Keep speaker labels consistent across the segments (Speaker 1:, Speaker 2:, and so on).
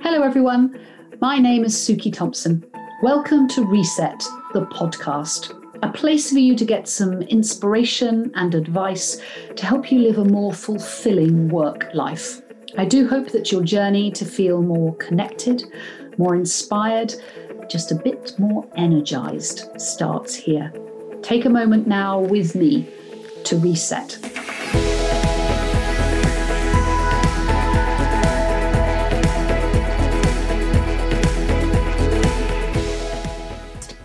Speaker 1: Hello, everyone. My name is Suki Thompson. Welcome to Reset, the podcast, a place for you to get some inspiration and advice to help you live a more fulfilling work life. I do hope that your journey to feel more connected, more inspired, just a bit more energized starts here. Take a moment now with me to reset.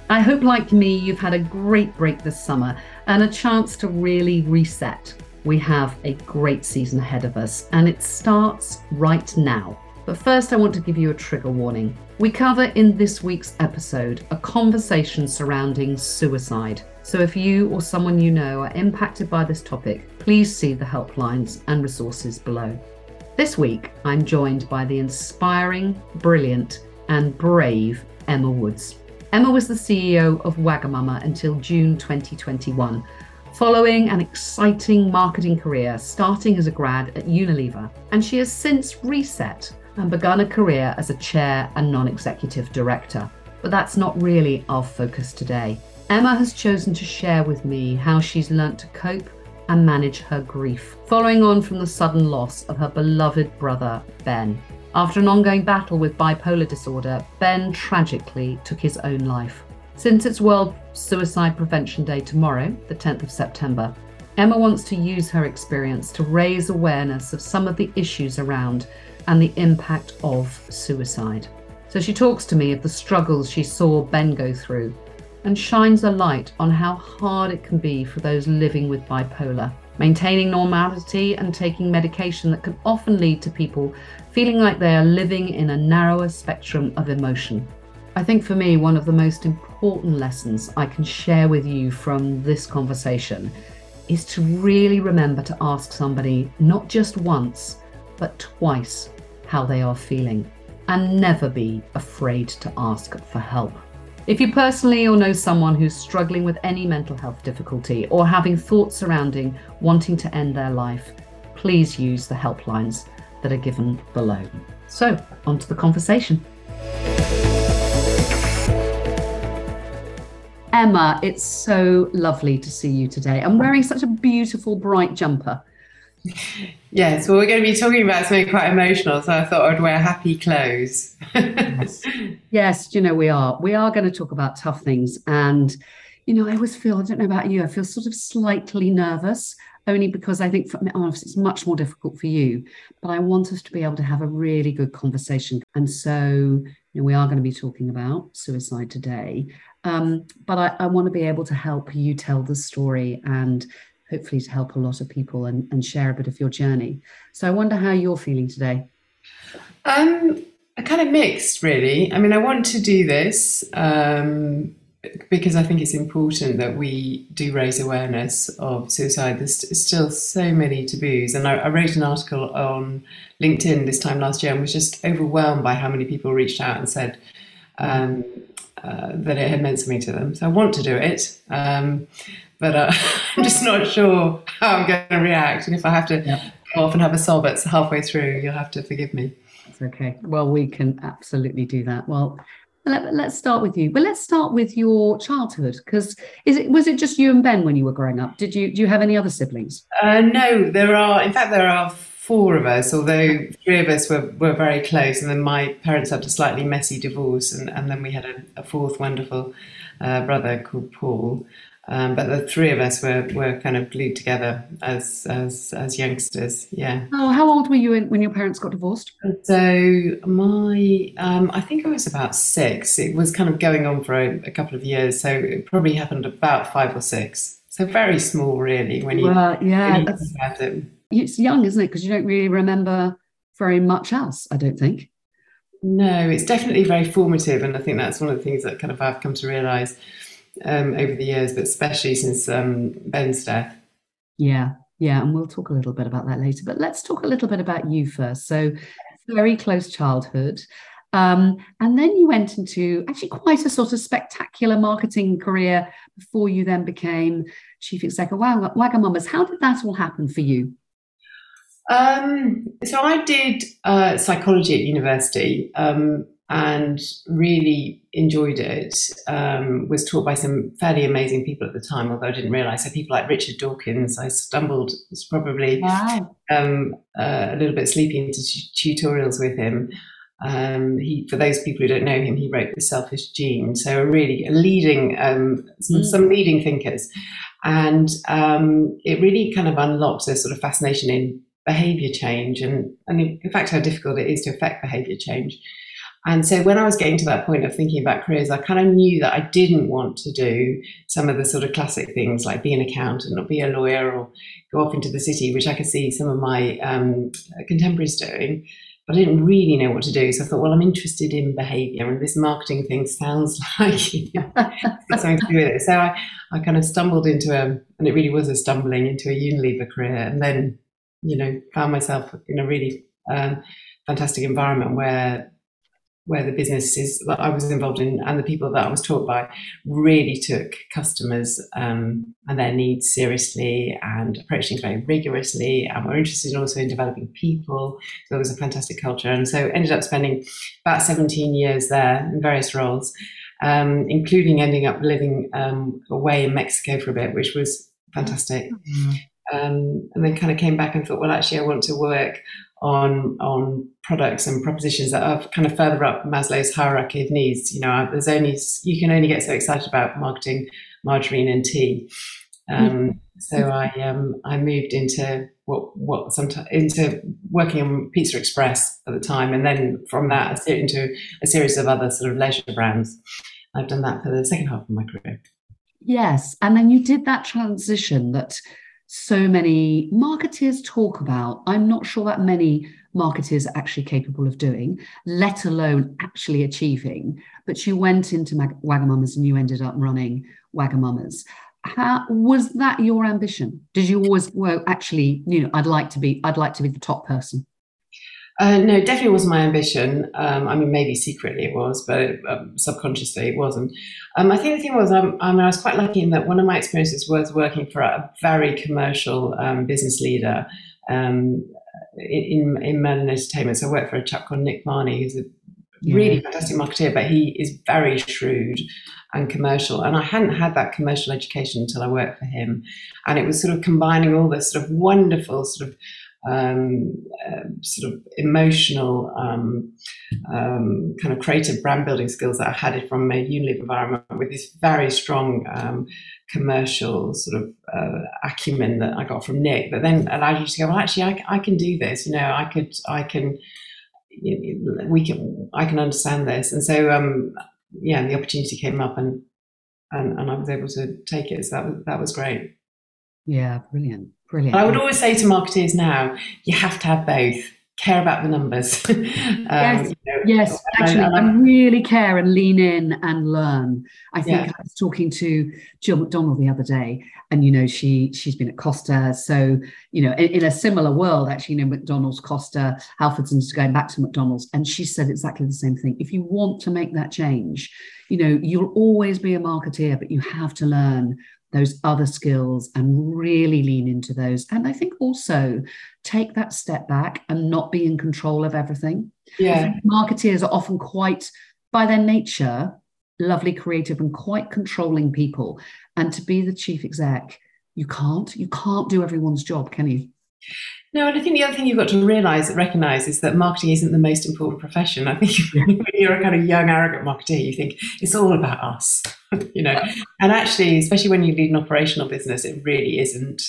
Speaker 2: I hope, like me, you've had a great break this summer and a chance to really reset. We have a great season ahead of us, and it starts right now. But first, I want to give you a trigger warning. We cover in this week's episode a conversation surrounding suicide. So if you or someone you know are impacted by this topic, please see the helplines and resources below. This week, I'm joined by the inspiring, brilliant, and brave Emma Woods. Emma was the CEO of Wagamama until June 2021, following an exciting marketing career starting as a grad at Unilever. And she has since reset and begun a career as a chair and non executive director. But that's not really our focus today. Emma has chosen to share with me how she's learnt to cope and manage her grief, following on from the sudden loss of her beloved brother, Ben. After an ongoing battle with bipolar disorder, Ben tragically took his own life. Since it's World Suicide Prevention Day tomorrow, the 10th of September, Emma wants to use her experience to raise awareness of some of the issues around and the impact of suicide. So she talks to me of the struggles she saw Ben go through and shines a light on how hard it can be for those living with bipolar maintaining normality and taking medication that can often lead to people feeling like they are living in a narrower spectrum of emotion. I think for me, one of the most important lessons I can share with you from this conversation is to really remember to ask somebody not just once, but twice how they are feeling, and never be afraid to ask for help. If you personally or know someone who's struggling with any mental health difficulty or having thoughts surrounding wanting to end their life, please use the helplines that are given below. So, on to the conversation. Emma, it's so lovely to see you today. I'm wearing such a beautiful bright jumper.
Speaker 3: Yes, well, we're going to be talking about something quite emotional, so I thought I'd wear happy clothes.
Speaker 2: yes. yes, you know, we are. We are going to talk about tough things. And, you know, I always feel, I don't know about you, I feel sort of slightly nervous, only because I think for me, it's much more difficult for you. But I want us to be able to have a really good conversation. And so, you know, we are going to be talking about suicide today. Um, but I, I want to be able to help you tell the story and hopefully to help a lot of people and, and share a bit of your journey. So I wonder how you're feeling today.
Speaker 3: Um, kind of mixed, really. I mean, I want to do this um, because I think it's important that we do raise awareness of suicide. There's still so many taboos, and I, I wrote an article on LinkedIn this time last year and was just overwhelmed by how many people reached out and said. Um, uh, that it had meant something to them. So I want to do it. Um, but uh, I'm just not sure how I'm going to react. And if I have to yep. go off and have a sob it's halfway through, you'll have to forgive me.
Speaker 2: That's okay. Well, we can absolutely do that. Well, let, us start with you. But let's start with your childhood, because is it was it just you and Ben when you were growing up? Did you do you have any other siblings?
Speaker 3: Uh, no, there are. In fact, there are four of us. Although three of us were, were very close, and then my parents had a slightly messy divorce, and, and then we had a, a fourth wonderful uh, brother called Paul. Um, but the three of us were, were kind of glued together as, as as youngsters. Yeah.
Speaker 2: Oh, how old were you when your parents got divorced?
Speaker 3: So my, um, I think I was about six. It was kind of going on for a, a, couple of years, so it probably happened about five or six. So very small, really. When you,
Speaker 2: well, yeah, when you about it. It's young, isn't it? Because you don't really remember very much else. I don't think.
Speaker 3: No, it's definitely very formative, and I think that's one of the things that kind of I've come to realise um, over the years, but especially since um, Ben's death.
Speaker 2: Yeah, yeah, and we'll talk a little bit about that later. But let's talk a little bit about you first. So, very close childhood. Um, and then you went into actually quite a sort of spectacular marketing career before you then became chief exec of Wagamama's. How did that all happen for you?
Speaker 3: Um, so I did uh, psychology at university um, and really enjoyed it. Um, was taught by some fairly amazing people at the time, although I didn't realise. So people like Richard Dawkins. I stumbled, was probably wow. Um, uh, a little bit sleepy into t- tutorials with him. Um, he, for those people who don't know him, he wrote The Selfish Gene. So really leading um, some, mm. some, leading thinkers, and um, it really kind of unlocks a sort of fascination in behaviour change, and and in fact how difficult it is to affect behaviour change. And so when I was getting to that point of thinking about careers, I kind of knew that I didn't want to do some of the sort of classic things like be an accountant or be a lawyer or go off into the city, which I could see some of my um, contemporaries doing but I didn't really know what to do. So I thought, well, I'm interested in behaviour, and this marketing thing sounds like you know, something to do with it. So I, I kind of stumbled into a, and it really was a stumbling into a Unilever career, and then, you know, found myself in a really um, fantastic environment where where the businesses that I was involved in and the people that I was taught by really took customers um, and their needs seriously and approached things very rigorously and were interested also in developing people. So it was a fantastic culture. And so ended up spending about 17 years there in various roles, um, including ending up living um, away in Mexico for a bit, which was fantastic. Mm-hmm. Um, and then kind of came back and thought, well, actually, I want to work on on products and propositions that are kind of further up Maslow's hierarchy of needs. You know, there's only you can only get so excited about marketing margarine and tea. Um, so I um, I moved into what what sometimes into working on Pizza Express at the time, and then from that into a series of other sort of leisure brands. I've done that for the second half of my career.
Speaker 2: Yes, and then you did that transition that so many marketers talk about. I'm not sure that many marketers are actually capable of doing, let alone actually achieving. But you went into Mag- Wagamama's and you ended up running Wagamama's. How was that your ambition? Did you always well actually, you know, I'd like to be, I'd like to be the top person?
Speaker 3: Uh, no, definitely wasn't my ambition. Um, I mean, maybe secretly it was, but um, subconsciously it wasn't. Um, I think the thing was, um, I, mean, I was quite lucky in that one of my experiences was working for a very commercial um, business leader um, in, in Merlin Entertainment. So I worked for a chap called Nick Varney, who's a really fantastic marketeer, but he is very shrewd and commercial. And I hadn't had that commercial education until I worked for him. And it was sort of combining all this sort of wonderful sort of um, uh, sort of emotional, um, um, kind of creative brand building skills that I had it from a Unilever environment with this very strong um, commercial sort of uh, acumen that I got from Nick that then allowed you to go, well, actually, I, I can do this. You know, I could, I can, we can, I can understand this. And so, um, yeah, the opportunity came up and, and, and I was able to take it. So that was, that was great.
Speaker 2: Yeah, brilliant. Brilliant.
Speaker 3: I would always say to marketers now, you have to have both. Care about the numbers. um,
Speaker 2: yes, you know, yes. Actually, I, I, really care and lean in and learn. I think yeah. I was talking to Jill McDonald the other day, and you know, she she's been at Costa, so you know, in, in a similar world, actually, you know, McDonald's, Costa, Halfordson's going back to McDonald's, and she said exactly the same thing. If you want to make that change, you know, you'll always be a marketeer, but you have to learn those other skills and really lean into those. And I think also take that step back and not be in control of everything.
Speaker 3: Yeah.
Speaker 2: Marketeers are often quite, by their nature, lovely, creative, and quite controlling people. And to be the chief exec, you can't, you can't do everyone's job, can you?
Speaker 3: No, and I think the other thing you've got to realise, recognise, is that marketing isn't the most important profession. I think when you're a kind of young, arrogant marketer, you think it's all about us, you know. And actually, especially when you lead an operational business, it really isn't.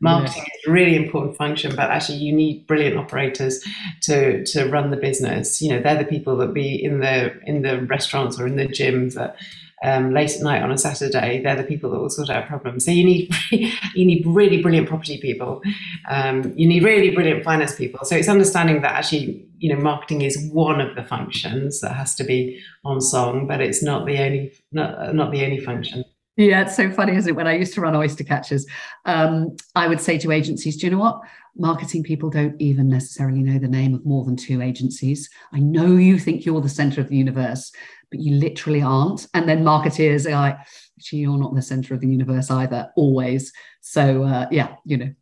Speaker 3: Marketing is a really important function, but actually, you need brilliant operators to to run the business. You know, they're the people that be in the in the restaurants or in the gyms that um, late at night on a Saturday, they're the people that will sort out problems. So you need you need really brilliant property people. Um, you need really brilliant finance people. So it's understanding that actually, you know, marketing is one of the functions that has to be on song, but it's not the only not not the only function.
Speaker 2: Yeah, it's so funny, isn't it? When I used to run Oystercatchers, um, I would say to agencies, "Do you know what? Marketing people don't even necessarily know the name of more than two agencies. I know you think you're the center of the universe, but you literally aren't. And then marketeers are like, actually, you're not the center of the universe either, always. So uh, yeah, you know,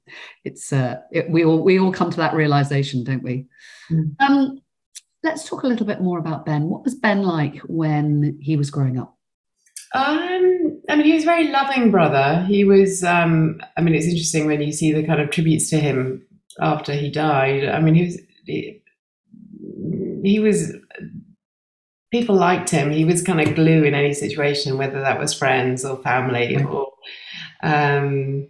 Speaker 2: it's uh, it, we all we all come to that realization, don't we? Mm. Um, let's talk a little bit more about Ben. What was Ben like when he was growing up?
Speaker 3: Um, I mean, he was a very loving brother. He was. Um, I mean, it's interesting when you see the kind of tributes to him after he died. I mean, he was. He, he was people liked him. He was kind of glue in any situation, whether that was friends or family or. Um,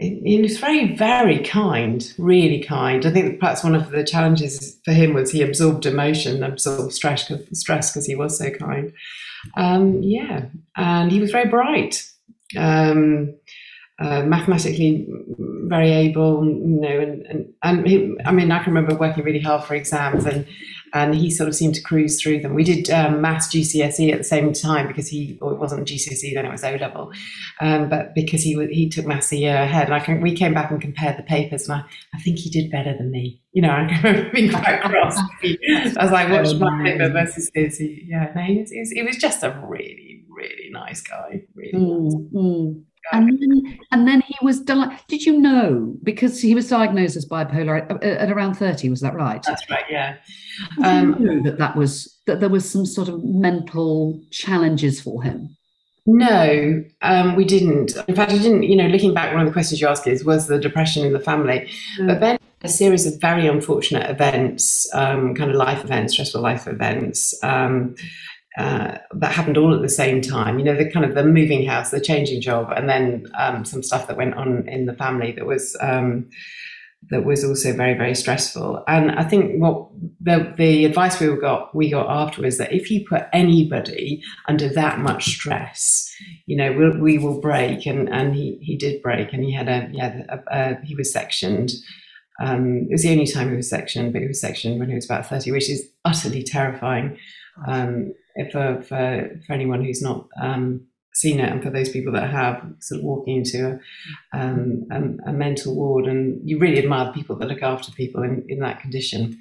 Speaker 3: he was very, very kind, really kind. I think perhaps one of the challenges for him was he absorbed emotion, absorbed stress, stress because he was so kind. Um, yeah, and he was very bright, um, uh, mathematically very able, you know, and, and, and he, I mean, I can remember working really hard for exams and and he sort of seemed to cruise through them. We did um, maths GCSE at the same time because he, or it wasn't GCSE then, it was O level, um, but because he he took maths a year ahead. Like we came back and compared the papers, and I, I think he did better than me. You know, I remember being quite cross. I was like, "What's my paper versus his?" He, yeah, no, he was, he was, he was just a really, really nice guy. Really.
Speaker 2: Mm, mm and then, and then he was di- did you know because he was diagnosed as bipolar at, at around 30 was that right?
Speaker 3: That's right yeah.
Speaker 2: Um, know that that was that there was some sort of mental challenges for him?
Speaker 3: No um, we didn't. In fact i didn't you know looking back one of the questions you asked is was the depression in the family? Mm. but then a series of very unfortunate events um, kind of life events stressful life events um, uh, that happened all at the same time. You know, the kind of the moving house, the changing job, and then um, some stuff that went on in the family that was um, that was also very very stressful. And I think what the the advice we got we got after was that if you put anybody under that much stress, you know, we'll, we will break. And and he he did break, and he had a yeah a, a, he was sectioned. Um, it was the only time he was sectioned, but he was sectioned when he was about 30, which is utterly terrifying. Um, for, for, for anyone who's not um, seen it and for those people that have sort of walking into a, um, a, a, mental ward and you really admire the people that look after people in, in that condition.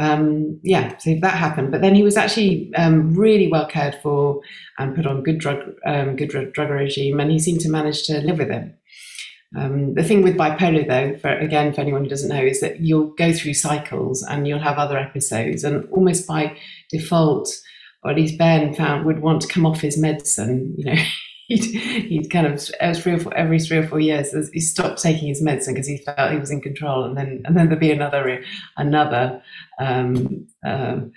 Speaker 3: Um, yeah so that happened. But then he was actually um, really well cared for and put on good drug um, good drug regime and he seemed to manage to live with it. Um, the thing with bipolar, though, for, again, for anyone who doesn't know, is that you'll go through cycles and you'll have other episodes, and almost by default, or at least Ben found would want to come off his medicine. You know, he'd, he'd kind of every three or four, every three or four years he stopped taking his medicine because he felt he was in control, and then and then there'd be another another um, um,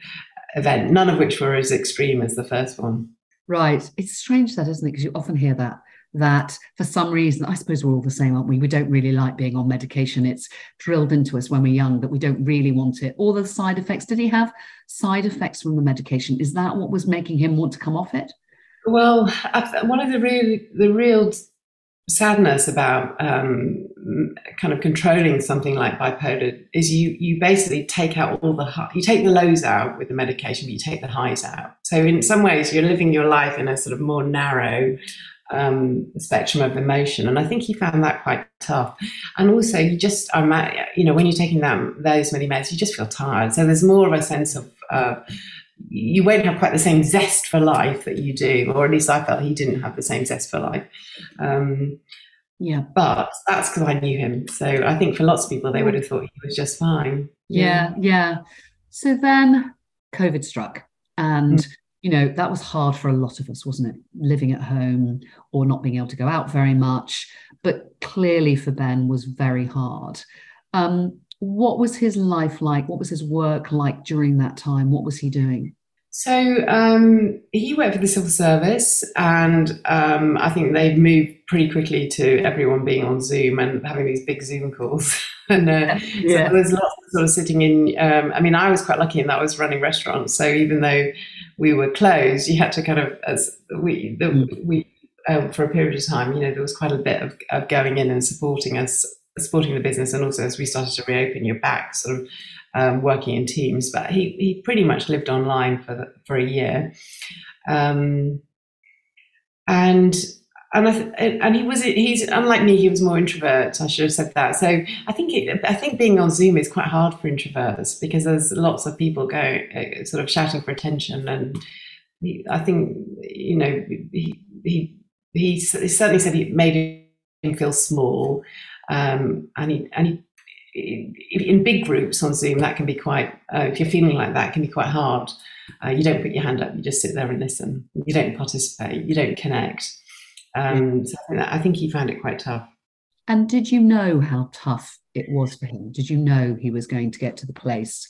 Speaker 3: event, none of which were as extreme as the first one.
Speaker 2: Right, it's strange that, isn't it? Because you often hear that that for some reason, I suppose we're all the same, aren't we? We don't really like being on medication. It's drilled into us when we're young that we don't really want it. All the side effects. Did he have side effects from the medication? Is that what was making him want to come off it?
Speaker 3: Well, one of the real the real sadness about um, kind of controlling something like bipolar is you you basically take out all the you take the lows out with the medication, but you take the highs out. So in some ways, you're living your life in a sort of more narrow um, spectrum of emotion. And I think he found that quite tough. And also, you just, um, you know, when you're taking that, those many meds, you just feel tired. So there's more of a sense of, uh, you won't have quite the same zest for life that you do, or at least I felt he didn't have the same zest for life. Um,
Speaker 2: yeah.
Speaker 3: But that's because I knew him. So I think for lots of people, they would have thought he was just fine.
Speaker 2: Yeah, yeah. yeah. So then COVID struck and mm you know, that was hard for a lot of us, wasn't it? Living at home or not being able to go out very much. But clearly for Ben was very hard. Um, what was his life like? What was his work like during that time? What was he doing?
Speaker 3: So um, he worked for the civil service, and um, I think they moved pretty quickly to everyone being on Zoom and having these big Zoom calls. and uh, yeah. so there's lots of sort of sitting in. Um, I mean, I was quite lucky in that I was running restaurants, so even though we were closed, you had to kind of as we the, mm. we um, for a period of time. You know, there was quite a bit of, of going in and supporting us, supporting the business, and also as we started to reopen, you're back sort of um, working in teams. But he he pretty much lived online for the, for a year, um, and and th- and he was he's unlike me he was more introvert i should have said that so i think it, i think being on zoom is quite hard for introverts because there's lots of people going uh, sort of shouting for attention and he, I think you know he he he certainly said it made him feel small, um, and he and he in big groups on Zoom, that can be quite, uh, if you're feeling like that, can be quite hard. Uh, you don't put your hand up, you just sit there and listen. You don't participate, you don't connect. Um, so I think, that, I think he found it quite tough.
Speaker 2: And did you know how tough it was for him? Did you know he was going to get to the place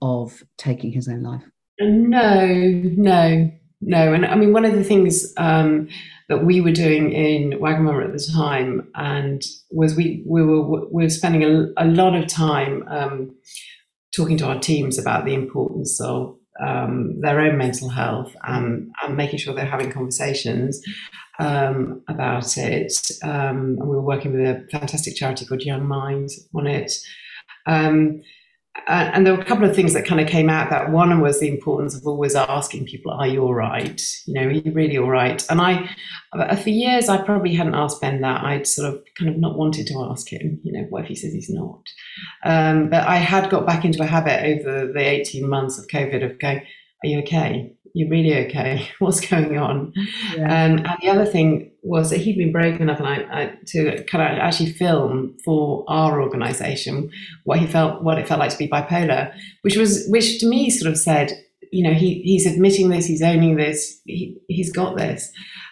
Speaker 2: of taking his own life?
Speaker 3: No, no, no. And I mean, one of the things um, that we were doing in Wagamama at the time, and was we we were we were spending a, a lot of time um, talking to our teams about the importance of um, their own mental health and, and, making sure they're having conversations um, about it. Um, and we were working with a fantastic charity called Young Minds on it. And there were a couple of things that kind of came out that. One was the importance of always asking people are you all right? You know are you really all right? And i uh, for years i probably hadn't asked ben that. I'd sort of kind of not wanted to ask him you know what if he says he's not? Um, but i had got back into a habit over the 18 months of covid of going are you okay you're really okay. What's going on? Yeah. Um, and the other thing was that he'd been brave enough and I, I, to kind of actually film for our organisation what he felt, what it felt like to be bipolar, which was, which to me sort of said, you know, he, he's admitting this, he's owning this, he, he's got this.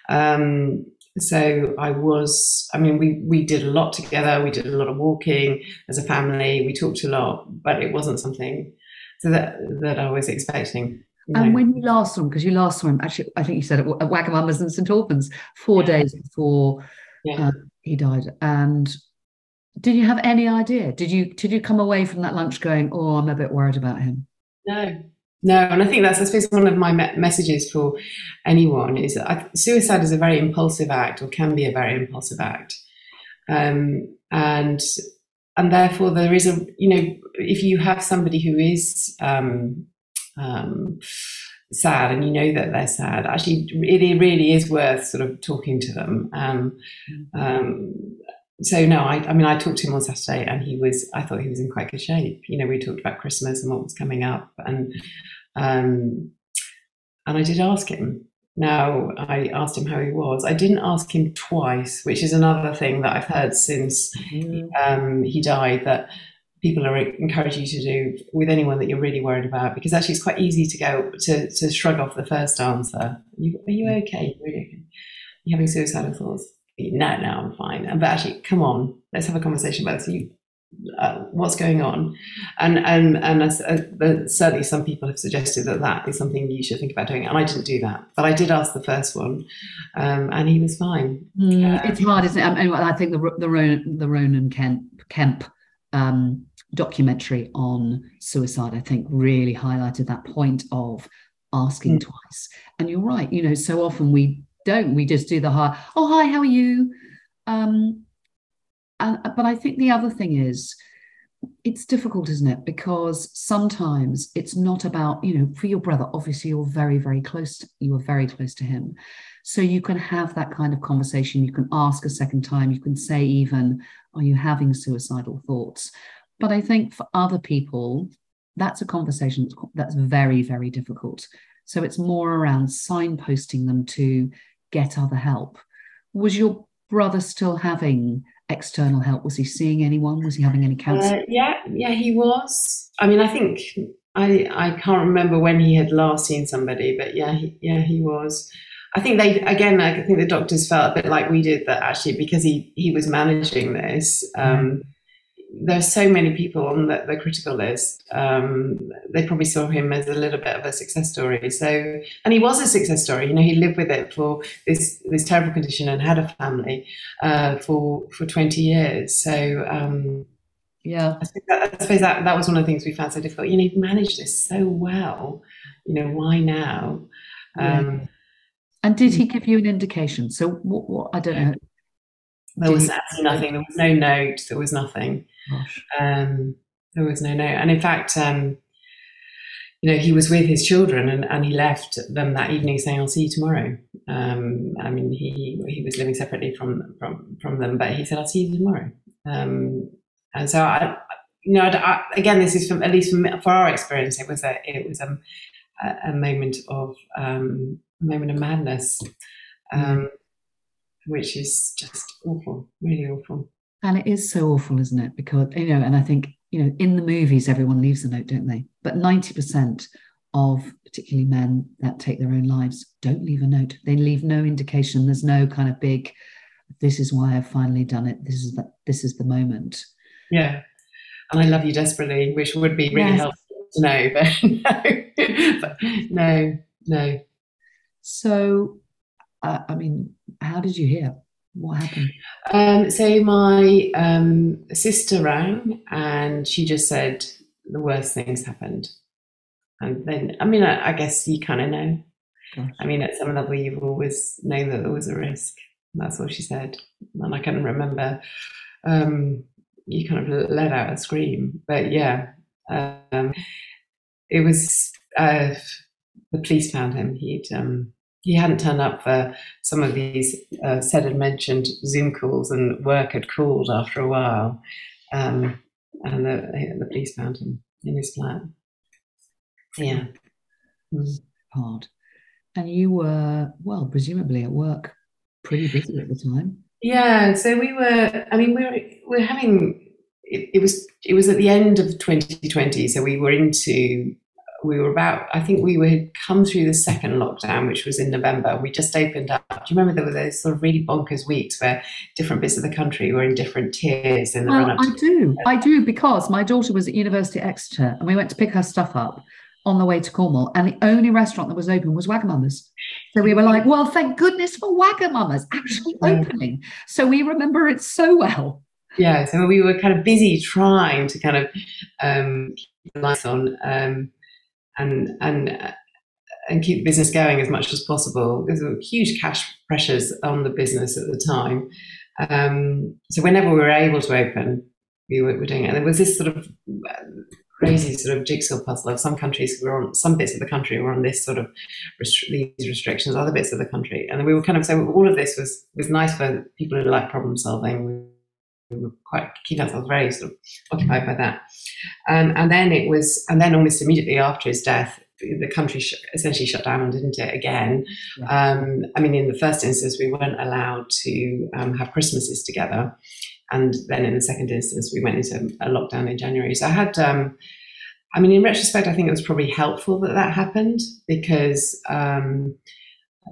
Speaker 3: Um, so I was, I mean, we, we did a lot together. We did a lot of walking as a family. We talked a lot, but it wasn't something so that, that I was expecting.
Speaker 2: And when you last saw him, because you last saw him, actually, I think you said at, at Wagamama's and St Albans, four yeah. days before yeah. uh, he died. And did you have any idea? Did you did you come away from that lunch going, "Oh, I'm a bit worried about him"?
Speaker 3: No, no, and I think that's I suppose one of my me- messages for anyone is that suicide is a very impulsive act, or can be a very impulsive act, um, and and therefore there is a you know if you have somebody who is um, um, sad and you know that they're sad, actually, it really is worth sort of talking to them. Um, um, so no, I, I, mean, I talked to him on Saturday, and he was. I thought he was in quite good shape. You know, we talked about Christmas and what was coming up, and um, and I did ask him. Now I asked him how he was. I didn't ask him twice, which is another thing that I've heard since mm. um, he died. That people are encourage you to do with anyone that you're really worried about because actually it's quite easy to go to, to shrug off the first answer. Are you, are you okay? Are you okay? Are you having suicidal thoughts? No, no, I'm fine. But actually, come on, let's have a conversation about this. You, uh, what's going on? And and and uh, uh, certainly some people have suggested that that is something you should think about doing. And I didn't do that, but I did ask the first one, um, and he was fine.
Speaker 2: Mm, it's hard, isn't it? I, mean, I think the the Roman, the Roman Kemp, Kemp um, documentary on suicide, I think, really highlighted that point of asking mm. twice. And you're right, you know, so often we don't, we just do the hi, oh, hi, how are you? Um, and, but I think the other thing is, it's difficult, isn't it? Because sometimes it's not about, you know, for your brother, obviously you're very, very close, to, you are very close to him. So you can have that kind of conversation. You can ask a second time. You can say, even, are you having suicidal thoughts? But I think for other people, that's a conversation that's very, very difficult. So it's more around signposting them to get other help. Was your brother still having external help? Was he seeing anyone? Was he having any counseling?
Speaker 3: Uh, yeah, yeah, he was. I mean, I think I I can't remember when he had last seen somebody, but yeah, he, yeah, he was. I think they again. I think the doctors felt a bit like we did that actually because he he was managing this. Um, mm there's so many people on the, the critical list. Um, they probably saw him as a little bit of a success story. So, and he was a success story. You know, he lived with it for this this terrible condition and had a family uh, for for 20 years. So, um,
Speaker 2: yeah,
Speaker 3: I, that, I suppose that that was one of the things we found so difficult. You know, you've managed this so well. You know, why now? Um,
Speaker 2: yeah. And did he give you an indication? So, what, what I don't know.
Speaker 3: There was absolutely nothing. There was no note. There was nothing. Um, there was no note. And in fact, um, you know, he was with his children and, and he left them that evening saying, I'll see you tomorrow. Um, I mean, he, he was living separately from, from, from them, but he said, I'll see you tomorrow. Um, and so I, you know, I, again, this is from, at least from, for our experience, it was a, it was, a, a moment of um, moment of madness, um, which is just awful, really awful.
Speaker 2: And it is so awful, isn't it? Because you know, and I think you know, in the movies, everyone leaves a note, don't they? But ninety percent of particularly men that take their own lives don't leave a note. They leave no indication. There's no kind of big, this is why I've finally done it. This is the, this is the moment.
Speaker 3: Yeah. And I love you desperately, which would be really yes. helpful to know, but no, but no, no.
Speaker 2: So, uh, I mean, how did you hear? What happened?
Speaker 3: Um, so my um, sister rang and she just said the worst things happened. And then, I mean, I, I guess you kind of know. Gosh. I mean, at some level, you've always known that there was a risk. That's all she said. And I can remember um, you kind of let out a scream. But yeah, um, it was uh, the police found him. He'd um, he hadn't turned up for some of these uh, said and mentioned Zoom calls, and work had called after a while, um, and the, the police found him in his flat. Yeah.
Speaker 2: Mm. Hard. And you were, well, presumably at work, pretty busy at the time.
Speaker 3: Yeah. So we were, I mean, we were, we are having, it, it was, it was at the end of 2020. So we were into we were about i think we had come through the second lockdown which was in november we just opened up do you remember there were those sort of really bonkers weeks where different bits of the country were in different tiers in the
Speaker 2: well, i do i do because my daughter was at university at exeter and we went to pick her stuff up on the way to Cornwall, and the only restaurant that was open was Wagamama's. So we were like, well, thank goodness for Wagamama's actually opening. So we remember it so well.
Speaker 3: Yeah, so we were kind of busy trying to kind of um, keep the lights on. Um, and and uh, and keep the business going as much as possible. There were huge cash pressures on the business at the time. Um, so whenever we were able to open, we were, were, doing it. And there was this sort of uh, crazy sort of jigsaw puzzle of some countries were on some bits of the country were on this sort of these restrictions, other bits of the country, and we were kind of so all of this was was nice for people who like problem solving. We were quite keep was very sort of occupied by that. Um, and then it was, and then almost immediately after his death, the country sh- essentially shut down, didn't it? Again, yeah. um, I mean, in the first instance, we weren't allowed to um, have Christmases together, and then in the second instance, we went into a lockdown in January. So I had, um, I mean, in retrospect, I think it was probably helpful that that happened because um,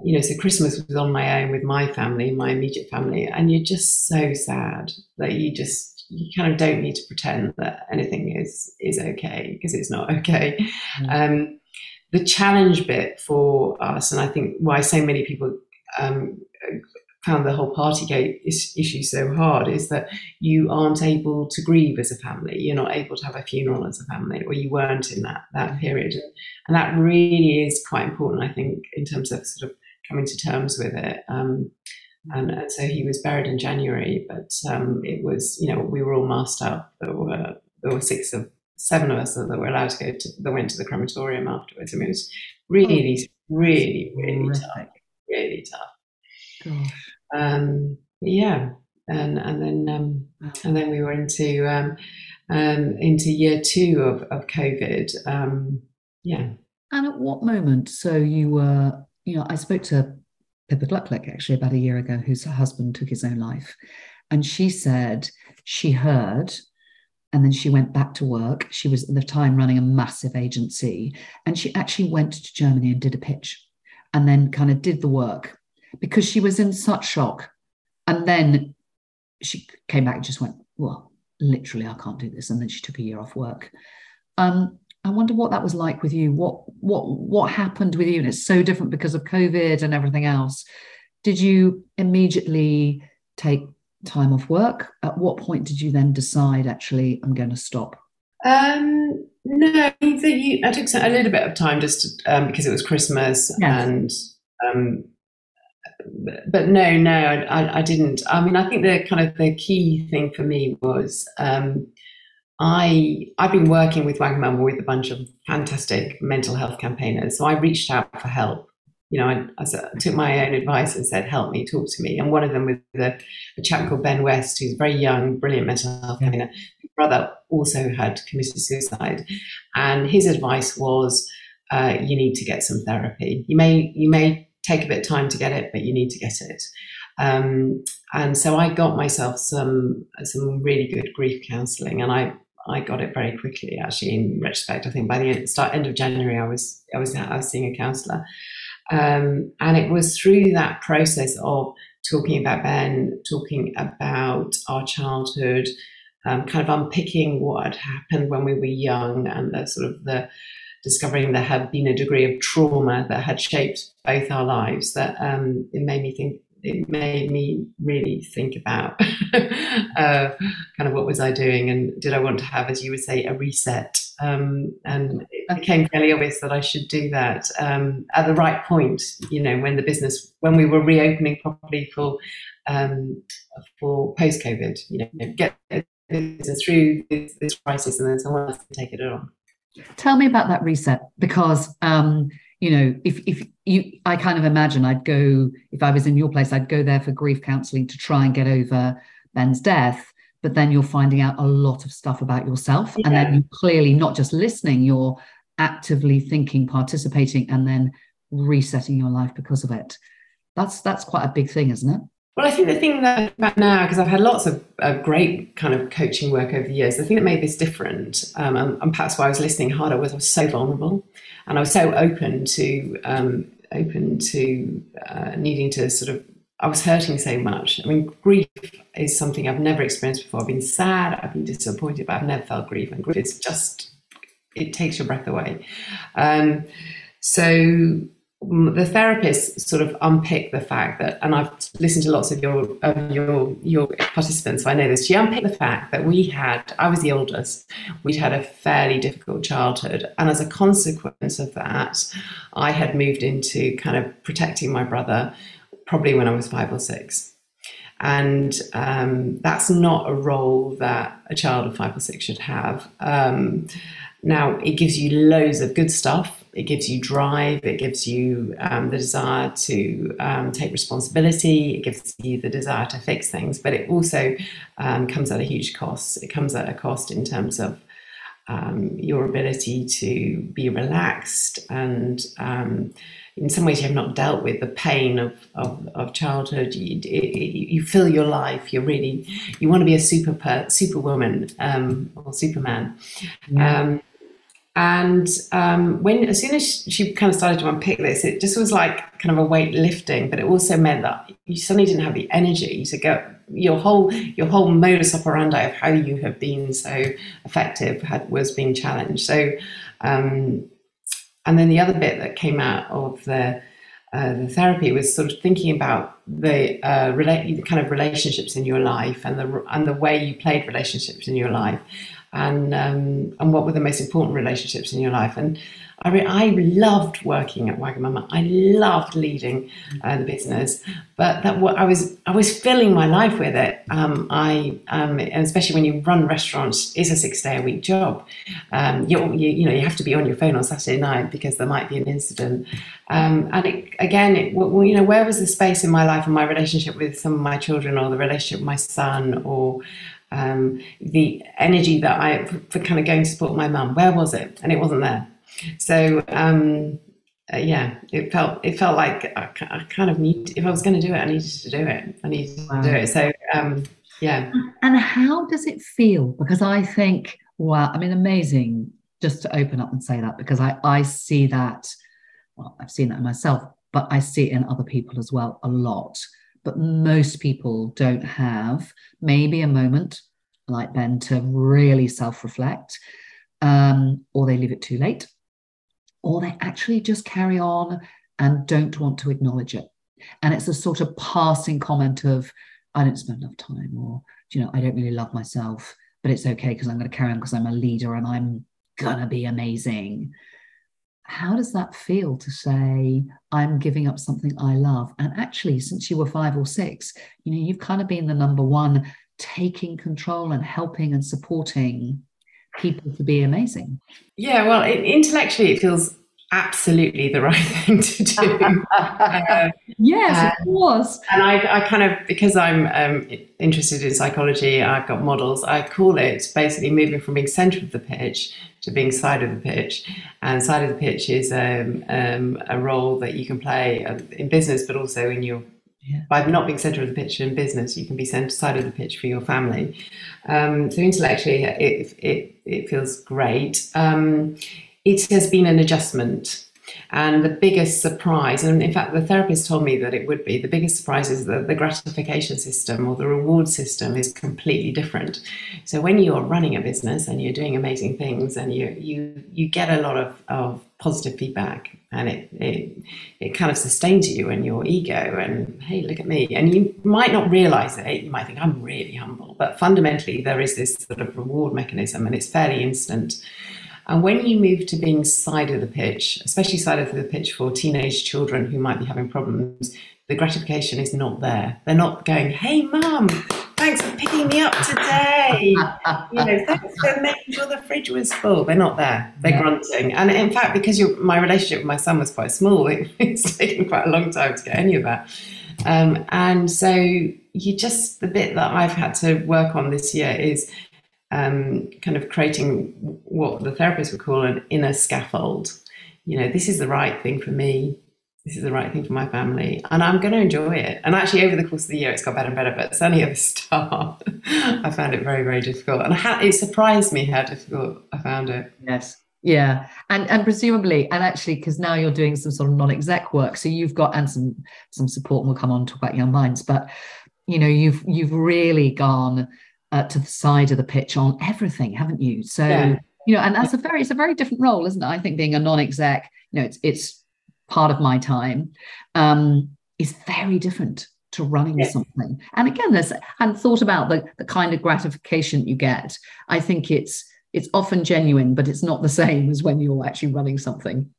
Speaker 3: you know, so Christmas was on my own with my family, my immediate family, and you're just so sad that you just you kind of don't need to pretend that anything is is okay because it's not okay. Mm. Um, the challenge bit for us, and I think why so many people um, found the whole Partygate is, issue so hard, is that you aren't able to grieve as a family. You're not able to have a funeral as a family, or you weren't in that that period, and that really is quite important. I think in terms of sort of coming to terms with it. Um, and, and, so he was buried in January, but um, it was, you know, we were all masked up. There were there were six of seven of us that were allowed to go to that went to the crematorium afterwards. I mean, it was really, oh, really, really tough, really tough. Um, yeah, and and then um, and then we were into um, um, into year two of of COVID. Um, yeah.
Speaker 2: And at what moment? So you were you know, I spoke to Pippa Glucklich actually about a year ago, whose husband took his own life. And she said she heard and then she went back to work. She was at the time running a massive agency and she actually went to Germany and did a pitch and then kind of did the work because she was in such shock. And then she came back and just went, Well, literally, I can't do this. And then she took a year off work. Um, I wonder what that was like with you. What what what happened with you? And it's so different because of COVID and everything else. Did you immediately take time off work? At what point did you then decide actually I'm going to stop?
Speaker 3: Um, no, you, I took a little bit of time just um, because it was Christmas yes. and um, but no, no, I, I, didn't. I mean, I think the kind of the key thing for me was um, I I've been working with Wagamama with a bunch of fantastic mental health campaigners. So I reached out for help. You know, I, I, took my own advice and said, "Help me, talk to me." And one of them was a, a chap called Ben West, who's very young, brilliant mental health campaigner. His brother also had committed suicide, and his advice was, uh, you need to get some therapy. You may you may take a bit of time to get it, but you need to get it. Um, and so I got myself some some really good grief counselling, and I I got it very quickly. Actually, in retrospect, I think by the end, start end of January, I was I was I was seeing a counsellor, um, and it was through that process of talking about Ben, talking about our childhood, um, kind of unpicking what had happened when we were young, and the sort of the discovering there had been a degree of trauma that had shaped both our lives. That um, it made me think it made me really think about uh, kind of what was I doing and did I want to have, as you would say, a reset. Um, and it became fairly obvious that I should do that um, at the right point. You know, when the business, when we were reopening properly for um, for post COVID, you know, get business through this, this, crisis, and then someone else can take it on.
Speaker 2: Tell me about that reset because um, you know, if if you, I kind of imagine I'd go if I was in your place, I'd go there for grief counselling to try and get over Ben's death. But then you're finding out a lot of stuff about yourself, yeah. and then you're clearly not just listening, you're actively thinking, participating, and then resetting your life because of it. That's that's quite a big thing, isn't it?
Speaker 3: Well, I think the thing that about now, because I've had lots of uh, great kind of coaching work over the years, the thing that made this different, um, and, and, perhaps why I was listening harder, was I was so vulnerable, and I was so open to um, open to uh, needing to sort of. I was hurting so much. I mean, grief is something I've never experienced before. I've been sad, I've been disappointed, but I've never felt grief, and grief is just it takes your breath away. Um, so the therapist sort of unpicked the fact that, and I've listened to lots of your of your your participants, so I know this. She unpicked the fact that we had, I was the oldest, we'd had a fairly difficult childhood, and as a consequence of that, I had moved into kind of protecting my brother, probably when I was five or six, and um, that's not a role that a child of five or six should have. Um, now, it gives you loads of good stuff. It gives you drive. It gives you um, the desire to um, take responsibility. It gives you the desire to fix things. But it also um, comes at a huge cost. It comes at a cost in terms of um, your ability to be relaxed and um, in some ways you have not dealt with the pain of, of, of childhood you, you fill your life you're really you want to be a super per, superwoman um, or superman yeah. um, and um, when as soon as she kind of started to unpick this, it just was like kind of a weight lifting, but it also meant that you suddenly didn't have the energy to go. Your whole your whole modus operandi of how you have been so effective had was being challenged. So, um, and then the other bit that came out of the uh, the therapy was sort of thinking about the uh, relate the kind of relationships in your life and the and the way you played relationships in your life and um, and what were the most important relationships in your life. And I, re- I loved working at Wagamama. I loved leading uh, the business, but that what I was I was filling my life with it. Um, I um, especially when you run restaurants, it's a six day a week job. Um, you, you know you have to be on your phone on Saturday night because there might be an incident. Um, and it, again, it, well, you know, where was the space in my life and my relationship with some of my children, or the relationship with my son, or um, the energy that I for kind of going to support my mum. Where was it? And it wasn't there. So um, uh, yeah, it felt it felt like I, I, kind of need. If I was going to do it, I needed to do it. I needed wow. to do it. So um, yeah.
Speaker 2: And how does it feel? Because I think, wow, I mean, amazing. Just to open up and say that because I I see that. Well, I've seen that myself, but I see it in other people as well a lot but most people don't have maybe a moment like Ben to really self reflect, um, or they leave it too late, or they actually just carry on and don't want to acknowledge it. And it's a sort of passing comment of, I don't spend enough time, or, you know, I don't really love myself, but it's okay because I'm going to carry on because I'm a leader and I'm going to be amazing how does that feel to say i'm giving up something i love? And actually since you were five or six you know you've kind of been the number one taking control and helping and supporting people to be amazing.
Speaker 3: Yeah well it, intellectually it feels absolutely the right thing to do.
Speaker 2: uh, yes, of course.
Speaker 3: And I, I, kind of, because I'm um, interested in psychology, I've got models, I call it basically moving from being center of the pitch to being side of the pitch. And side of the pitch is um, um, a role that you can play uh, in business, but also in your yeah. by not being centre of the pitch in business, you can be centre side of the pitch for your family. Um, so intellectually, it, it, it feels great. It has been an adjustment. And the biggest surprise, and in fact, the therapist told me that it would be the biggest surprise is that the gratification system or the reward system is completely different. So when you're running a business and you're doing amazing things and you you you get a lot of, of positive feedback and it, it it kind of sustains you and your ego and hey look at me. And you might not realize it. You might think i'm really humble. But fundamentally there is this sort of reward mechanism and it's fairly instant and when you move to being side of the pitch, especially side of the pitch for teenage children who might be having problems, the gratification is not there. They're not going, hey, mum, thanks for picking me up today. you know, thanks for making sure the fridge was full. They're not there. They're yeah. grunting. And in fact, because my relationship with my son was quite small, it, it's taken quite a long time to get any of that. Um, and so you just, the bit that I've had to work on this year is um, kind of creating what the therapist would call an inner scaffold. You know, this is the right thing for me. This is the right thing for my family, and I'm going to enjoy it. And actually, over the course of the year, it's got better and better. But certainly at the start, I found it very, very difficult, and it surprised me how difficult I found it.
Speaker 2: Yes, yeah, and and presumably, and actually, because now you're doing some sort of non-exec work, so you've got and some some support, and we'll come on to talk about young minds. But you know, you've you've really gone uh, to the side of the pitch on everything, haven't you? So yeah. you know, and that's a very it's a very different role, isn't it? I think being a non-exec, you know, it's it's part of my time, um, is very different to running something. And again, there's and thought about the the kind of gratification you get. I think it's it's often genuine, but it's not the same as when you're actually running something.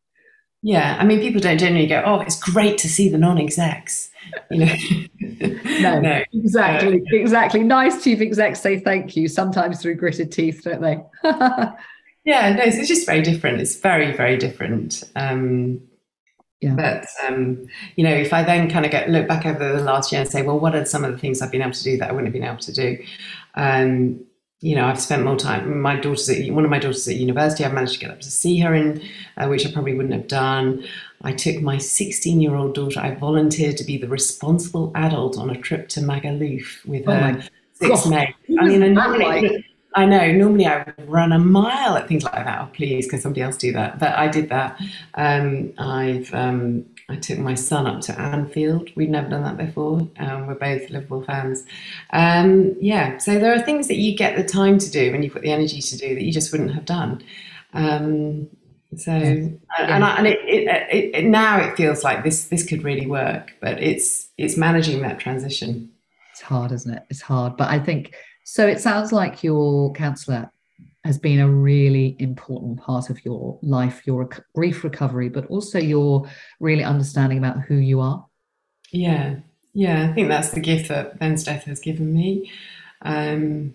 Speaker 3: Yeah, I mean, people don't generally go, "Oh, it's great to see the non-execs." You know,
Speaker 2: no, no, exactly, uh, exactly. Nice chief execs say thank you sometimes through gritted teeth, don't they?
Speaker 3: yeah, no, it's just very different. It's very, very different. Um, yeah. But um, you know, if I then kind of get look back over the last year and say, well, what are some of the things I've been able to do that I wouldn't have been able to do? Um, you know, I've spent more time. My daughter's at, one of my daughters at university. I've managed to get up to see her in, uh, which I probably wouldn't have done. I took my 16 year old daughter. I volunteered to be the responsible adult on a trip to Magaluf with oh her six mates. I mean, normally, like? I know. Normally, I would run a mile at things like that. Oh, please, can somebody else do that? But I did that. Um, I've um, I took my son up to Anfield. We'd never done that before. Um, we're both Liverpool fans. Um, yeah, so there are things that you get the time to do when you put the energy to do that you just wouldn't have done. Um, so yeah. and, I, and it, it, it, now it feels like this this could really work, but it's it's managing that transition.
Speaker 2: It's hard, isn't it? It's hard, but I think so. It sounds like your counsellor has been a really important part of your life, your rec- grief recovery, but also your really understanding about who you are.
Speaker 3: Yeah, yeah, I think that's the gift that Ben's death has given me. Um,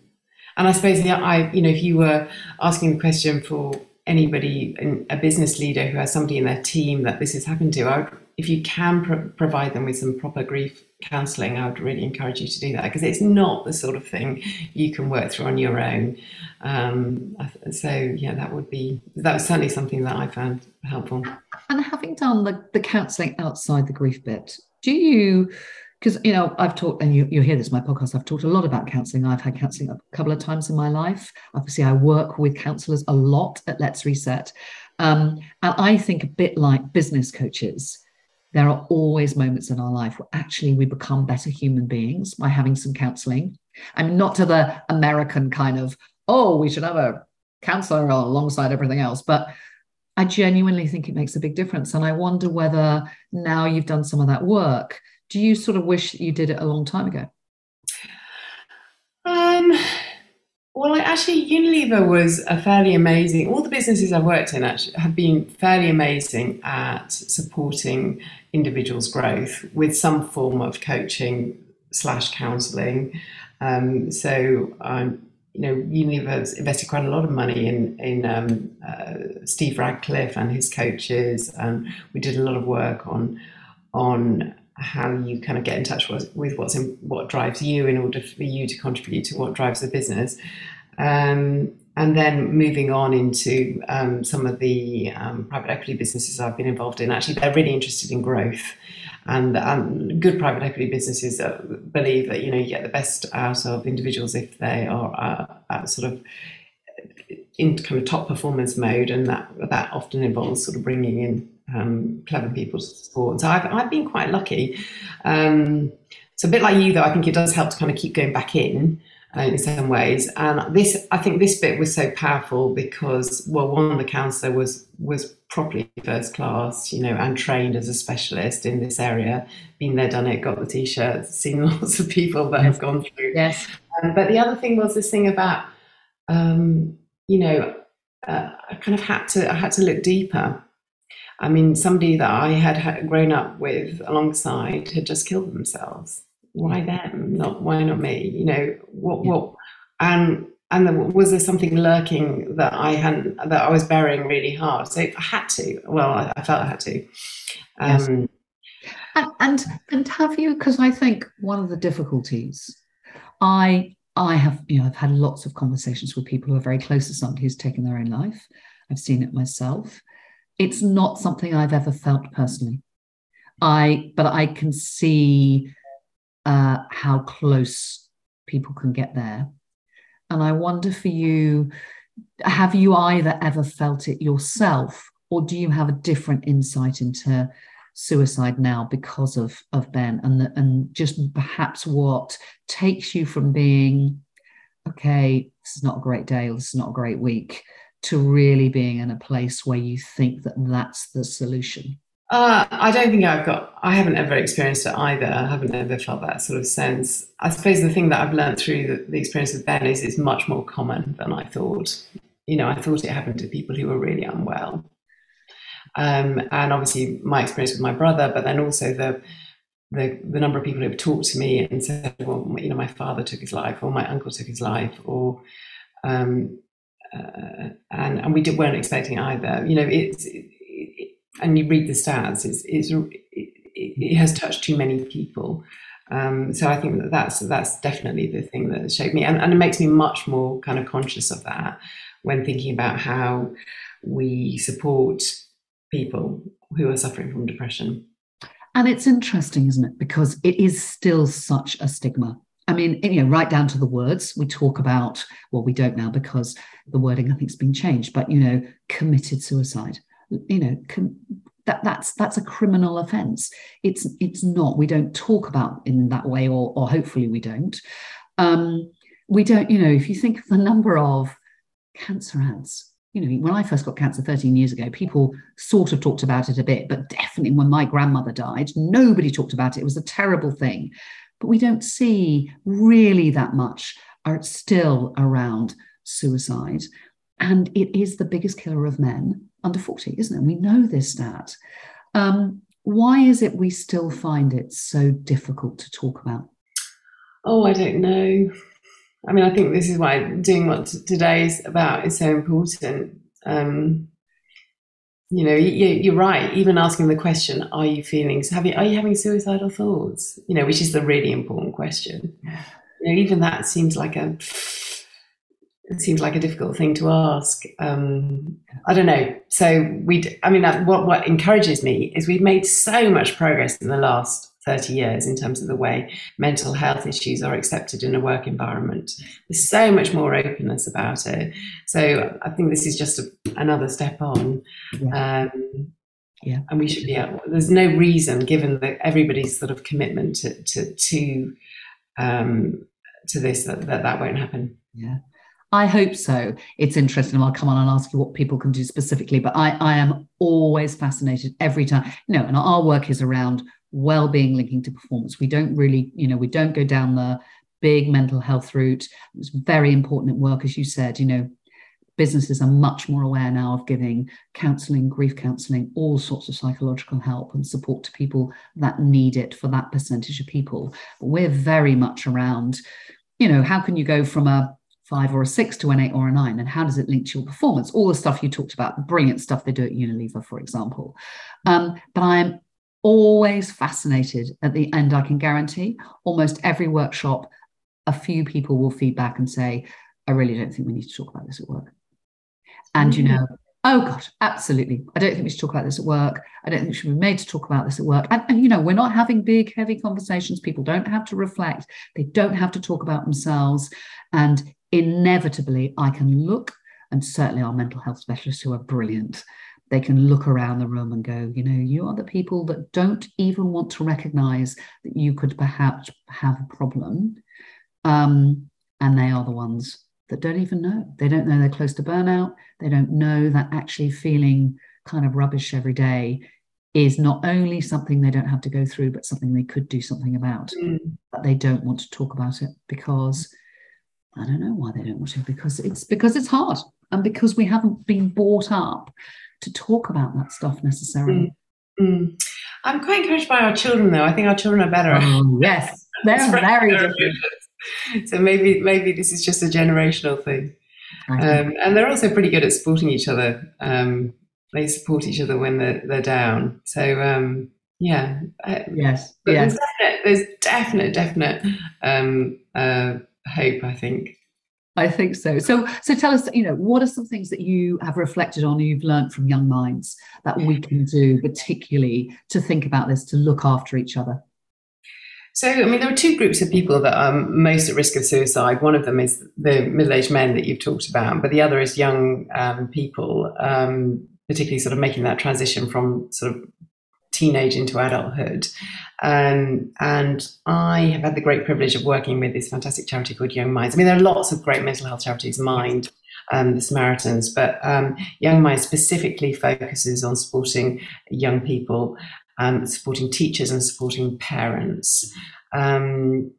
Speaker 3: and I suppose, I, you know, if you were asking the question for anybody, a business leader who has somebody in their team that this has happened to, I would, if you can pro- provide them with some proper grief counselling, I would really encourage you to do that because it's not the sort of thing you can work through on your own. Um, so yeah, that would be that was certainly something that I found helpful.
Speaker 2: And having done the, the counselling outside the grief bit, do you? Because you know, I've talked, and you you hear this in my podcast. I've talked a lot about counselling. I've had counselling a couple of times in my life. Obviously, I work with counsellors a lot at Let's Reset, um, and I think a bit like business coaches there are always moments in our life where actually we become better human beings by having some counseling. I mean, not to the American kind of, oh, we should have a counselor alongside everything else, but I genuinely think it makes a big difference. And I wonder whether now you've done some of that work, do you sort of wish you did it a long time ago?
Speaker 3: Um, well, actually, Unilever was a fairly amazing. All the businesses I've worked in actually have been fairly amazing at supporting individuals' growth with some form of coaching slash counselling. Um, so, um, you know, Unilever invested quite a lot of money in in um, uh, Steve Radcliffe and his coaches, and we did a lot of work on on how you kind of get in touch with, with what's in, what drives you in order for you to contribute to what drives the business. Um, and then moving on into um, some of the um, private equity businesses I've been involved in, actually, they're really interested in growth. And good private equity businesses uh, believe that you know you get the best out of individuals if they are uh, sort of in kind of top performance mode, and that that often involves sort of bringing in um, clever people to support. So I've I've been quite lucky. Um, so a bit like you, though, I think it does help to kind of keep going back in uh, in some ways. And this, I think, this bit was so powerful because, well, one, the counsellor was was properly first class, you know, and trained as a specialist in this area. Been there, done it, got the t-shirts, seen lots of people that have gone through.
Speaker 2: Yes.
Speaker 3: Um, but the other thing was this thing about, um, you know, uh, I kind of had to, I had to look deeper. I mean, somebody that I had grown up with alongside had just killed themselves why them? Not why not me? You know what? What? And and there, was there something lurking that I hadn't that I was burying really hard? So I had to. Well, I, I felt I had to. Um,
Speaker 2: yes. And, and and have you? Because I think one of the difficulties, I I have you know I've had lots of conversations with people who are very close to somebody who's taken their own life. I've seen it myself. It's not something I've ever felt personally. I but I can see uh, how close people can get there. And I wonder for you, have you either ever felt it yourself, or do you have a different insight into suicide now because of of Ben and the, and just perhaps what takes you from being okay, this is not a great day, or this is not a great week, to really being in a place where you think that that's the solution?
Speaker 3: Uh, I don't think I've got, I haven't ever experienced it either. I haven't ever felt that sort of sense. I suppose the thing that I've learned through the, the experience of Ben is it's much more common than I thought. You know, I thought it happened to people who were really unwell. Um, and obviously my experience with my brother, but then also the, the, the number of people who have talked to me and said, well, you know, my father took his life or my uncle took his life or, um, uh, and, and we did, weren't expecting either. You know, it's, it, and you read the stats, it's, it's, it, it has touched too many people. Um, so I think that that's that's definitely the thing that shaped me, and, and it makes me much more kind of conscious of that when thinking about how we support people who are suffering from depression.
Speaker 2: And it's interesting, isn't it? Because it is still such a stigma. I mean, you know, right down to the words we talk about. Well, we don't now because the wording I think has been changed. But you know, committed suicide you know com- that that's that's a criminal offence it's it's not we don't talk about in that way or or hopefully we don't um, we don't you know if you think of the number of cancer ads you know when i first got cancer 13 years ago people sort of talked about it a bit but definitely when my grandmother died nobody talked about it it was a terrible thing but we don't see really that much are still around suicide and it is the biggest killer of men under 40, isn't it? We know this stat. Um, why is it we still find it so difficult to talk about?
Speaker 3: Oh, I don't know. I mean, I think this is why doing what today is about is so important. Um, you know, you, are right. Even asking the question, "Are you feeling? Have you, are you having suicidal thoughts?" You know, which is the really important question. You know, even that seems like a it seems like a difficult thing to ask. Um, I don't know. So we, I mean, what what encourages me is we've made so much progress in the last thirty years in terms of the way mental health issues are accepted in a work environment. There's so much more openness about it. So I think this is just a, another step on. Yeah. Um, yeah. And we should be. There's no reason, given that everybody's sort of commitment to to to um, to this, that, that that won't happen.
Speaker 2: Yeah. I hope so. It's interesting. I'll come on and ask you what people can do specifically, but I, I am always fascinated every time. You know, and our work is around well-being linking to performance. We don't really, you know, we don't go down the big mental health route. It's very important at work, as you said. You know, businesses are much more aware now of giving counseling, grief counseling, all sorts of psychological help and support to people that need it for that percentage of people. But we're very much around, you know, how can you go from a five or a six to an eight or a nine and how does it link to your performance all the stuff you talked about the brilliant stuff they do at unilever for example um, but i am always fascinated at the end i can guarantee almost every workshop a few people will feedback and say I really don't think we need to talk about this at work. And mm-hmm. you know, oh God, absolutely. I don't think we should talk about this at work. I don't think we should be made to talk about this at work. And, and you know, we're not having big, heavy conversations. People don't have to reflect. They don't have to talk about themselves. And inevitably, I can look, and certainly our mental health specialists who are brilliant, they can look around the room and go, you know, you are the people that don't even want to recognize that you could perhaps have a problem. Um, and they are the ones that don't even know. They don't know they're close to burnout. They don't know that actually feeling kind of rubbish every day is not only something they don't have to go through, but something they could do something about. Mm. But they don't want to talk about it because I don't know why they don't want to, because it's because it's hard and because we haven't been brought up to talk about that stuff necessarily.
Speaker 3: Mm. Mm. I'm quite encouraged by our children, though. I think our children are better.
Speaker 2: Oh, yes, they're very different.
Speaker 3: So maybe maybe this is just a generational thing. Um, and they're also pretty good at supporting each other. Um, they support each other when they're, they're down. So um, yeah,
Speaker 2: yes,
Speaker 3: but
Speaker 2: yes.
Speaker 3: There's definite, definite, definite um, uh, hope. I think.
Speaker 2: I think so. So, so tell us, you know, what are some things that you have reflected on, you've learned from young minds that we can do, particularly to think about this, to look after each other?
Speaker 3: So, I mean, there are two groups of people that are most at risk of suicide. One of them is the middle-aged men that you've talked about, but the other is young um, people, um, particularly sort of making that transition from sort of teenage into adulthood. Um, and I have had the great privilege of working with this fantastic charity called Young Minds. I mean, there are lots of great mental health charities, Mind, um, the Samaritans, but um, Young Minds specifically focuses on supporting young people, um, supporting teachers, and supporting parents. Um,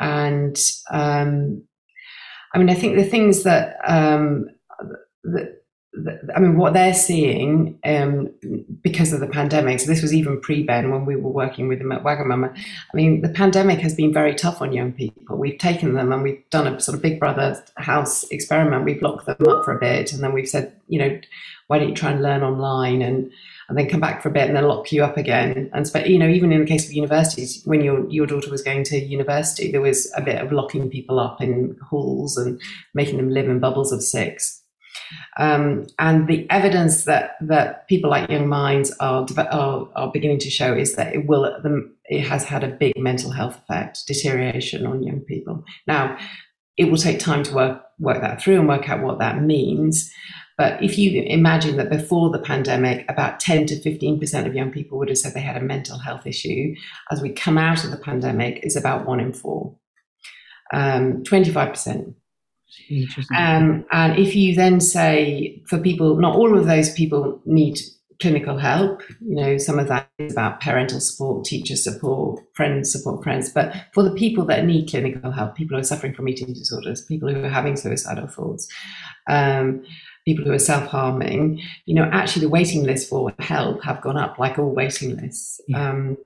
Speaker 3: and um, I mean, I think the things that that I mean, what they're seeing um, because of the pandemic. So this was even pre-Ben when we were working with them at Wagamama. I mean, the pandemic has been very tough on young people. We've taken them and we've done a sort of Big Brother house experiment. We've locked them up for a bit, and then we've said, you know, why don't you try and learn online and and then come back for a bit and then lock you up again. And but, you know, even in the case of universities, when your your daughter was going to university, there was a bit of locking people up in halls and making them live in bubbles of six. Um, and the evidence that, that people like Young Minds are, are, are beginning to show is that it will it has had a big mental health effect, deterioration on young people. Now, it will take time to work work that through and work out what that means. But if you imagine that before the pandemic, about 10 to 15% of young people would have said they had a mental health issue, as we come out of the pandemic, is about one in four. Um, 25% um, and if you then say for people, not all of those people need clinical help. You know, some of that is about parental support, teacher support, friends support friends. But for the people that need clinical help, people who are suffering from eating disorders, people who are having suicidal thoughts, um, people who are self-harming, you know, actually the waiting list for help have gone up like all waiting lists. Yeah. Um,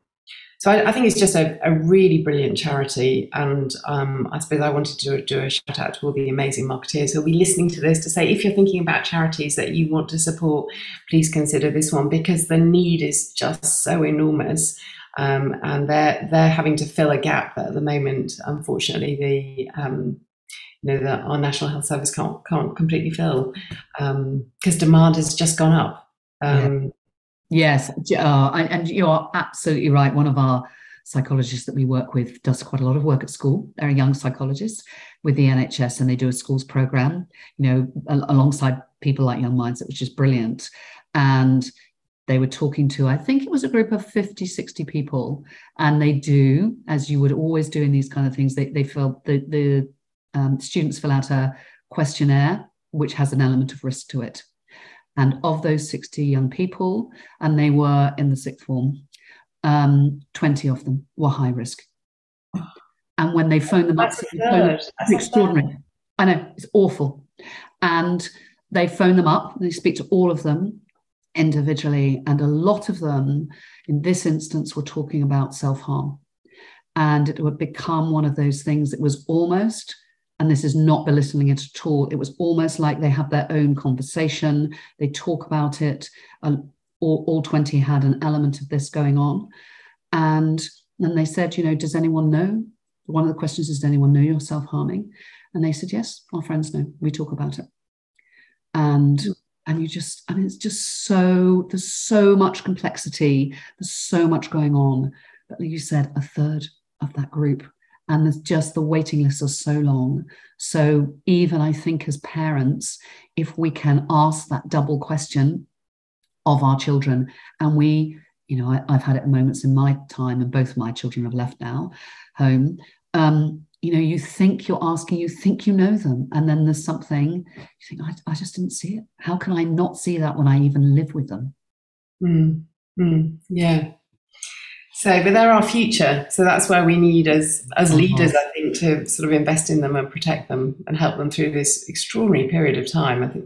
Speaker 3: so I, I, think it's just a, a really brilliant charity. And um, I suppose I wanted to do a shout out to all the amazing marketeers who'll be listening to this to say, if you're thinking about charities that you want to support, please consider this one because the need is just so enormous. Um, and they're, they're having to fill a gap that at the moment, unfortunately, the, um, you know, that our National Health Service can't, can't completely fill because um, demand has just gone up.
Speaker 2: Um, Yes, uh, and you are absolutely right. One of our psychologists that we work with does quite a lot of work at school. They're a young psychologist with the NHS, and they do a schools program. You know, alongside people like Young Minds, which is brilliant. And they were talking to, I think it was a group of 50, 60 people. And they do, as you would always do in these kind of things, they, they fill the, the um, students fill out a questionnaire, which has an element of risk to it. And of those 60 young people, and they were in the sixth form, um, 20 of them were high risk. And when they phoned them up, it's extraordinary. I know, it's awful. And they phone them up, they speak to all of them individually. And a lot of them, in this instance, were talking about self harm. And it would become one of those things that was almost and this is not belittling it at all. It was almost like they have their own conversation. They talk about it. All, all 20 had an element of this going on. And then they said, you know, does anyone know? One of the questions is, does anyone know you're self harming? And they said, Yes, our friends know. We talk about it. And hmm. and you just, and it's just so, there's so much complexity, there's so much going on. But like you said, a third of that group and there's just the waiting lists are so long. So even I think as parents, if we can ask that double question of our children, and we, you know, I, have had it moments in my time, and both my children have left now home. Um, you know, you think you're asking, you think you know them, and then there's something you think, I, I just didn't see it. How can I not see that when I even live with them?
Speaker 3: Mm, mm, yeah, so, but they're our future. So that's where we need as as uh-huh. leaders, I think, to sort of invest in them and protect them and help them through this extraordinary period of time. I think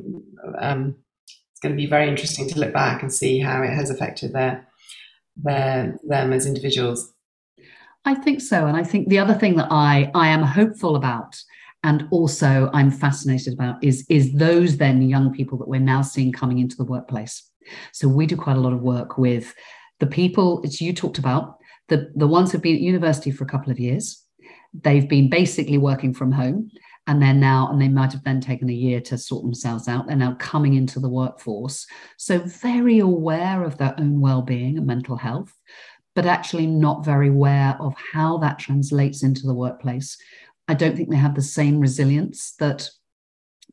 Speaker 3: um, it's going to be very interesting to look back and see how it has affected their their them as individuals.
Speaker 2: I think so, and I think the other thing that I I am hopeful about and also I'm fascinated about is is those then young people that we're now seeing coming into the workplace. So we do quite a lot of work with the people as you talked about, the, the ones who've been at university for a couple of years, they've been basically working from home and they're now and they might have then taken a year to sort themselves out. They're now coming into the workforce. So very aware of their own well-being and mental health but actually not very aware of how that translates into the workplace. I don't think they have the same resilience that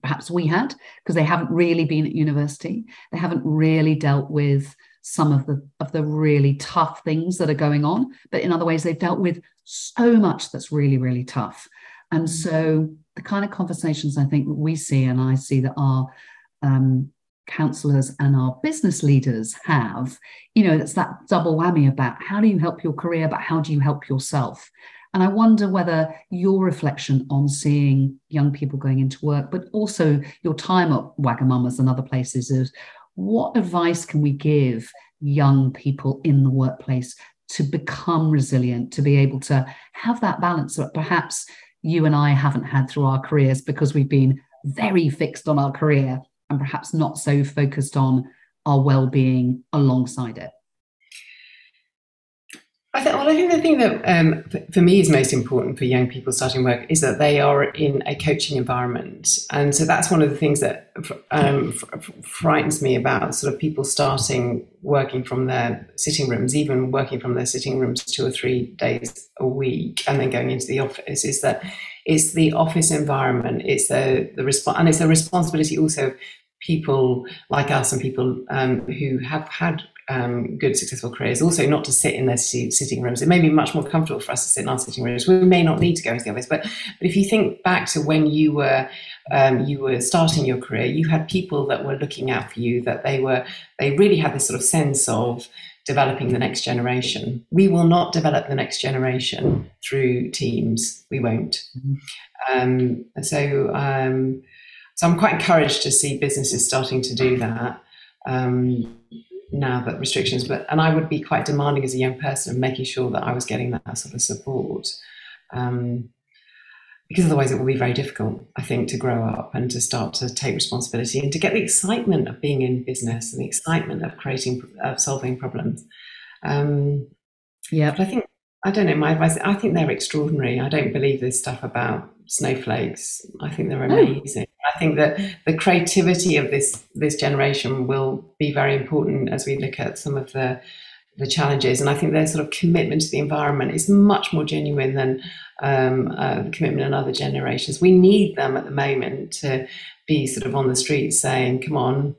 Speaker 2: perhaps we had because they haven't really been at university. They haven't really dealt with some of the of the really tough things that are going on. But in other ways they've dealt with so much that's really really tough. And mm. so the kind of conversations i think that we see and i see that our um, counselors and our business leaders have you know that's that double whammy about how do you help your career but how do you help yourself? And i wonder whether your reflection on seeing young people going into work but also your time at Wagamama's and other places is what advice can we give young people in the workplace to become resilient, to be able to have that balance that perhaps you and I haven't had through our careers because we've been very fixed on our career and perhaps not so focused on our well-being alongside it?
Speaker 3: I think, well, I think the thing that um, for me is most important for young people starting work is that they are in a coaching environment, and so that's one of the things that um, frightens me about sort of people starting working from their sitting rooms, even working from their sitting rooms two or three days a week, and then going into the office. Is that it's the office environment, it's the the response, and it's a responsibility also of people like us and people um, who have had um, good, successful careers. Also, not to sit in their sitting rooms. It may be much more comfortable for us to sit in our sitting rooms. We may not need to go into the office, but but if you think back to when you were um, you were starting your career, you had people that were looking out for you. That they were they really had this sort of sense of developing the next generation. We will not develop the next generation through teams. We won't. Um, so um, so I'm quite encouraged to see businesses starting to do that. Um, now that restrictions, but and I would be quite demanding as a young person of making sure that I was getting that sort of support. Um, because otherwise it will be very difficult, I think, to grow up and to start to take responsibility and to get the excitement of being in business and the excitement of creating, of solving problems. Um, yeah, but I think I don't know. My advice, I think they're extraordinary. I don't believe this stuff about snowflakes. I think they're amazing. I think that the creativity of this this generation will be very important as we look at some of the the challenges. And I think their sort of commitment to the environment is much more genuine than um, uh, the commitment in other generations. We need them at the moment to be sort of on the streets saying, "Come on,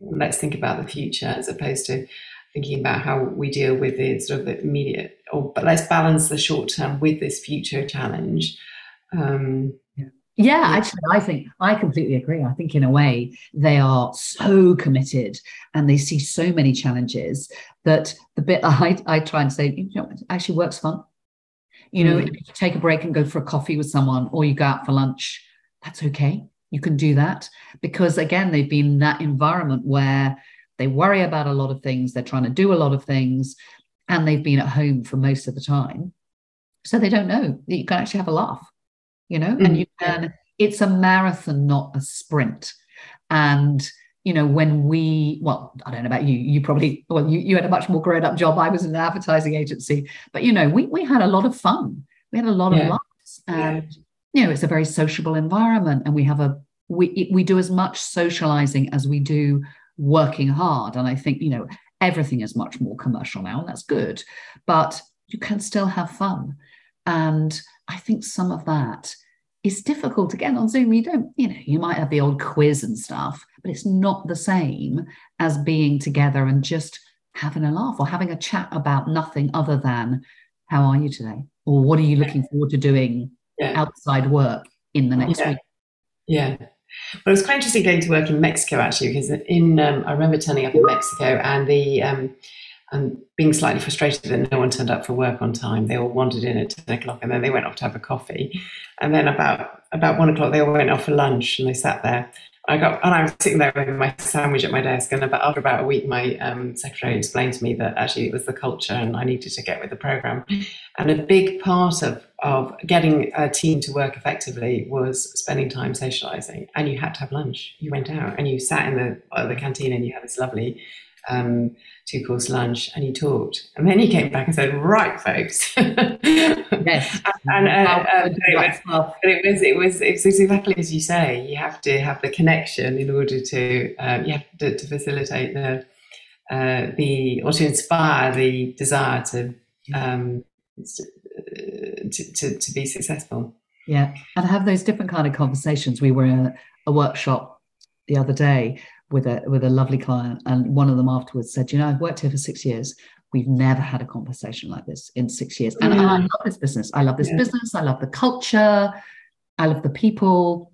Speaker 3: let's think about the future," as opposed to thinking about how we deal with the sort of the immediate. Or but let's balance the short term with this future challenge. Um,
Speaker 2: yeah. actually, I think I completely agree. I think in a way they are so committed and they see so many challenges that the bit I, I try and say, you know, actually works fun. You know, mm. if you take a break and go for a coffee with someone or you go out for lunch, that's okay. You can do that because again, they've been in that environment where they worry about a lot of things, they're trying to do a lot of things, and they've been at home for most of the time. So they don't know that you can actually have a laugh you know, mm-hmm. and you can, it's a marathon, not a sprint. And, you know, when we, well, I don't know about you, you probably, well, you, you had a much more grown up job. I was in an advertising agency, but, you know, we, we had a lot of fun. We had a lot yeah. of laughs. And, you know, it's a very sociable environment and we have a, we, we do as much socializing as we do working hard. And I think, you know, everything is much more commercial now, and that's good, but you can still have fun. And I think some of that is difficult again on Zoom. You don't, you know, you might have the old quiz and stuff, but it's not the same as being together and just having a laugh or having a chat about nothing other than how are you today? Or what are you looking forward to doing yeah. outside work in the next
Speaker 3: yeah.
Speaker 2: week?
Speaker 3: Yeah. Well, it was quite interesting going to work in Mexico actually, because in um, I remember turning up in Mexico and the um, and being slightly frustrated that no one turned up for work on time. They all wandered in at ten o'clock and then they went off to have a coffee, and then about about one o'clock they all went off for lunch and they sat there. I got and I was sitting there with my sandwich at my desk, and about, after about a week, my um, secretary explained to me that actually it was the culture, and I needed to get with the program. And a big part of of getting a team to work effectively was spending time socialising, and you had to have lunch. You went out and you sat in the uh, the canteen, and you had this lovely um, two course lunch and he talked. And then he came back and said, Right, folks.
Speaker 2: yes.
Speaker 3: and, uh, uh, it, was, it, was, it, was, it was exactly as you say. You have to have the connection in order to, um, you have to, to facilitate the, uh, the, or to inspire the desire to, um, to, to, to, be successful.
Speaker 2: Yeah. And have those different kind of conversations. We were in a workshop the other day with a with a lovely client, and one of them afterwards said, "You know, I've worked here for six years. We've never had a conversation like this in six years, and, I love this business. I love this yeah. business. I love the culture. I love the people.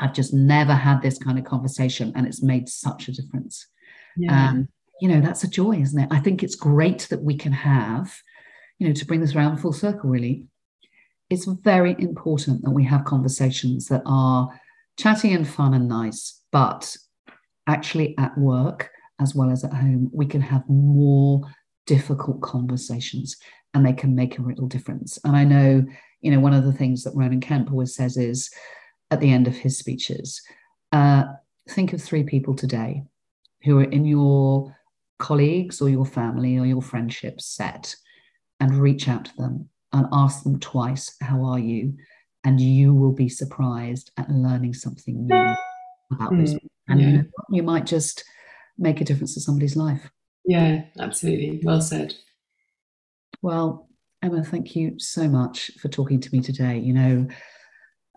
Speaker 2: I've just never had this kind of conversation, and it's made such a difference. Yeah. Um, you know, that's a joy, isn't it? I think it's great that we can have, you know, to bring this around full circle. Really, it's very important that we have conversations that are chatty and fun and nice, but actually at work as well as at home, we can have more difficult conversations and they can make a real difference. And I know, you know, one of the things that Roman Kemp always says is at the end of his speeches, uh, think of three people today who are in your colleagues or your family or your friendship set and reach out to them and ask them twice, How are you? And you will be surprised at learning something new about mm. those and yeah. you might just make a difference to somebody's life.
Speaker 3: Yeah, absolutely. Well said.
Speaker 2: Well, Emma, thank you so much for talking to me today. You know,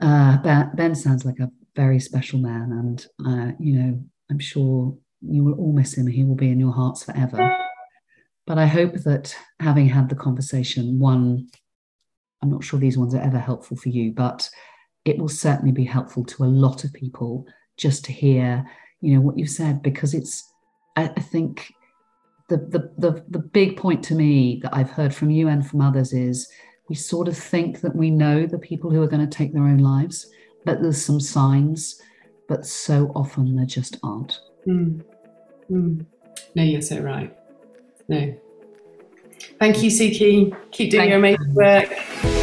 Speaker 2: uh, ben, ben, sounds like a very special man, and uh, you know, I'm sure you will all miss him. He will be in your hearts forever. But I hope that having had the conversation, one, I'm not sure these ones are ever helpful for you, but it will certainly be helpful to a lot of people just to hear, you know, what you've said, because it's, I, I think the, the, the, the big point to me that I've heard from you and from others is we sort of think that we know the people who are going to take their own lives, but there's some signs, but so often there just aren't.
Speaker 3: Mm. Mm. No, you're so right. No. Thank you, Suki. Keep doing Thank your amazing work.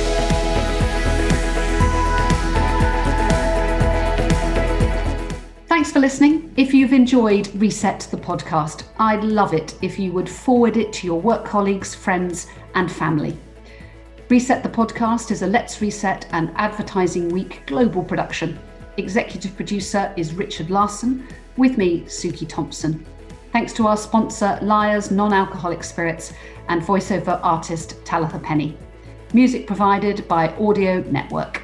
Speaker 1: Thanks for listening. If you've enjoyed Reset the podcast, I'd love it if you would forward it to your work colleagues, friends, and family. Reset the podcast is a Let's Reset and Advertising Week global production. Executive producer is Richard Larson, with me, Suki Thompson. Thanks to our sponsor, Lyre's Non Alcoholic Spirits, and voiceover artist Talitha Penny. Music provided by Audio Network.